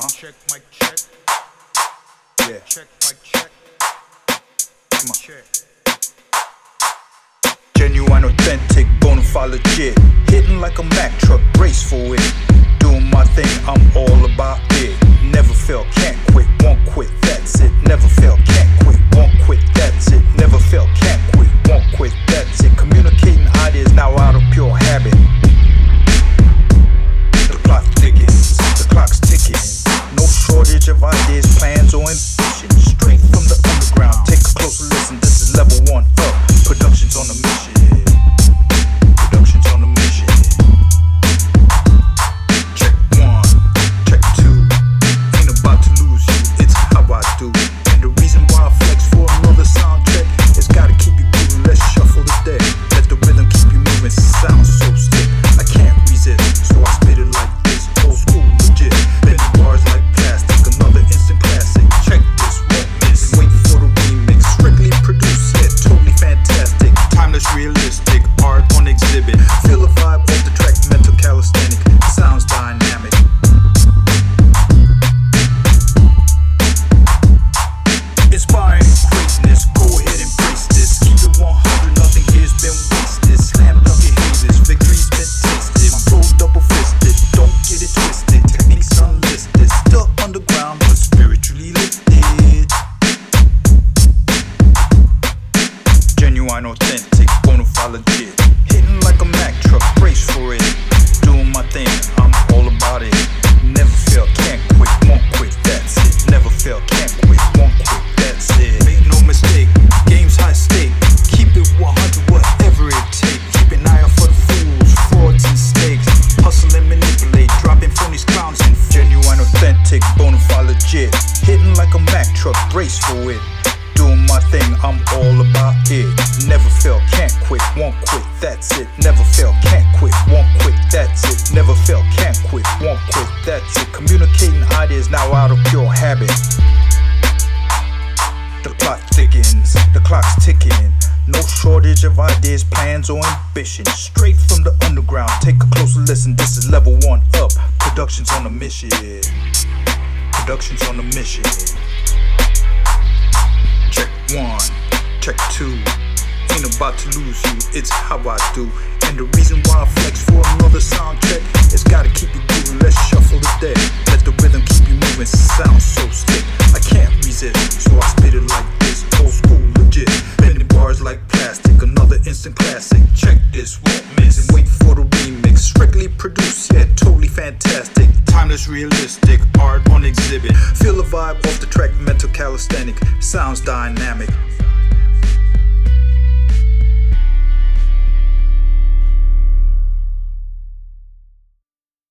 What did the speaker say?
Uh-huh. Check, mic check. Yeah. Check, mic check. Come on. Check. Genuine, authentic, bona fide legit. Hitting like a Mack truck, brace for it. Doing my thing, I'm Genuine, authentic, bona fide legit. Hitting like a Mack truck, brace for it. Doing my thing, I'm all about it. Never fail, can't quit, won't quit, that's it. Never fail, can't quit, won't quit, that's it. Make no mistake, game's high stake. Keep it 100, whatever it takes. Keep an eye out for the fools, frauds and snakes. Hustle and manipulate, dropping phonies, clowns and genuine, authentic, bona fide legit. Hitting like a Mack truck, brace for it. Doing my thing, I'm all about it. Fail, can't quit, won't quit, that's it. Never fail, can't quit, won't quit, that's it. Never fail, can't quit, won't quit, that's it. Communicating ideas now out of pure habit. The clock thickens, the clock's ticking. No shortage of ideas, plans, or ambition. Straight from the underground, take a closer listen. This is level one up. Productions on a mission. Productions on a mission. Check one, check two. Ain't about to lose you, it's how I do. And the reason why I flex for another sound check is gotta keep you moving. Let's shuffle the deck. Let the rhythm keep you moving. Sound so sick, I can't resist. So I spit it like this, old school, legit. Bending bars like plastic, another instant classic. Check this, won't miss. And wait for the remix. Strictly produced, yeah, totally fantastic. Timeless, realistic, art on exhibit. Feel the vibe off the track, mental calisthenic. Sounds dynamic.